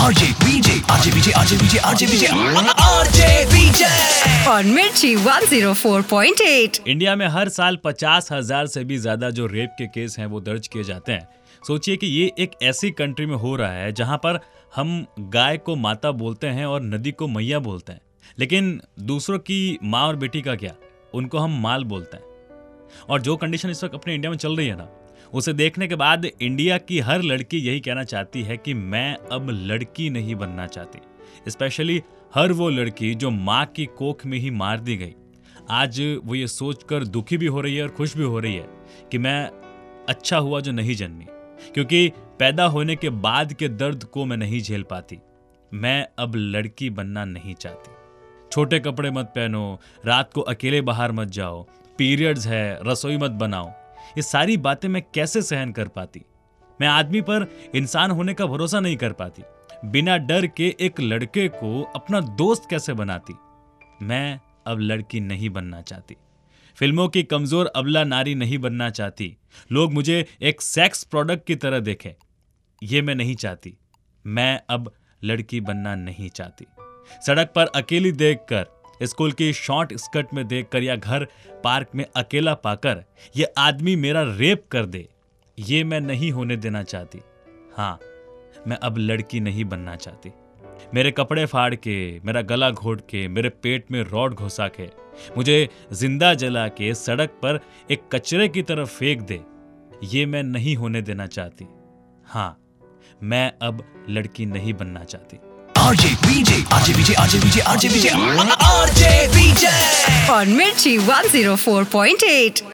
RJ BJ RJ BJ RJ BJ RJ BJ RJ BJ. और Mirchi 104.8 India में हर साल पचास हज़ार से भी ज़्यादा जो रेप के केस हैं वो दर्ज किए जाते हैं। सोचिए कि ये एक ऐसी कंट्री में हो रहा है जहाँ पर हम गाय को माता बोलते हैं और नदी को मैया बोलते हैं। लेकिन दूसरों की माँ और बेटी का क्या? उनको हम माल बोलते हैं। और जो कंडीशन इस वक्त अपने इंडिया में चल रही है ना उसे देखने के बाद इंडिया की हर लड़की यही कहना चाहती है कि मैं अब लड़की नहीं बनना चाहती स्पेशली हर वो लड़की जो माँ की कोख में ही मार दी गई। आज वो ये सोचकर दुखी भी हो रही है और खुश भी हो रही है कि मैं अच्छा हुआ जो नहीं जन्मी, क्योंकि पैदा होने के बाद के दर्द को मैं नहीं झेल पाती। मैं अब लड़की बनना नहीं चाहती। छोटे कपड़े मत पहनो, रात को अकेले बाहर मत जाओ, पीरियड्स है, रसोई मत बनाओ। ये सारी बातें मैं कैसे सहन कर पाती? मैं आदमी पर इंसान होने का भरोसा नहीं कर पाती। बिना डर के एक लड़के को अपना दोस्त कैसे बनाती? मैं अब लड़की नहीं बनना चाहती। फ़िल्मों की कमज़ोर अबला नारी नहीं बनना चाहती। लोग मुझे एक सेक्स प्रोडक्ट की तरह देखें। ये मैं नहीं चाहती। मैं अब लड़की बनना नहीं चाहती। सड़क पर अकेली देखकर स्कूल की शॉर्ट स्कर्ट में देखकर या घर पार्क में अकेला पाकर ये आदमी मेरा रेप कर दे, ये मैं नहीं होने देना चाहती। हाँ मैं अब लड़की नहीं बनना चाहती। मेरे कपड़े फाड़ के, मेरा गला घोट के, मेरे पेट में रॉड घुसा के, मुझे ज़िंदा जला के सड़क पर एक कचरे की तरफ़ फेंक दे, ये मैं नहीं होने देना चाहती। हाँ मैं अब लड़की नहीं बनना चाहती। RJ BJ RJ BJ RJ BJ RJ BJ RJ BJ on Mirchi 104.8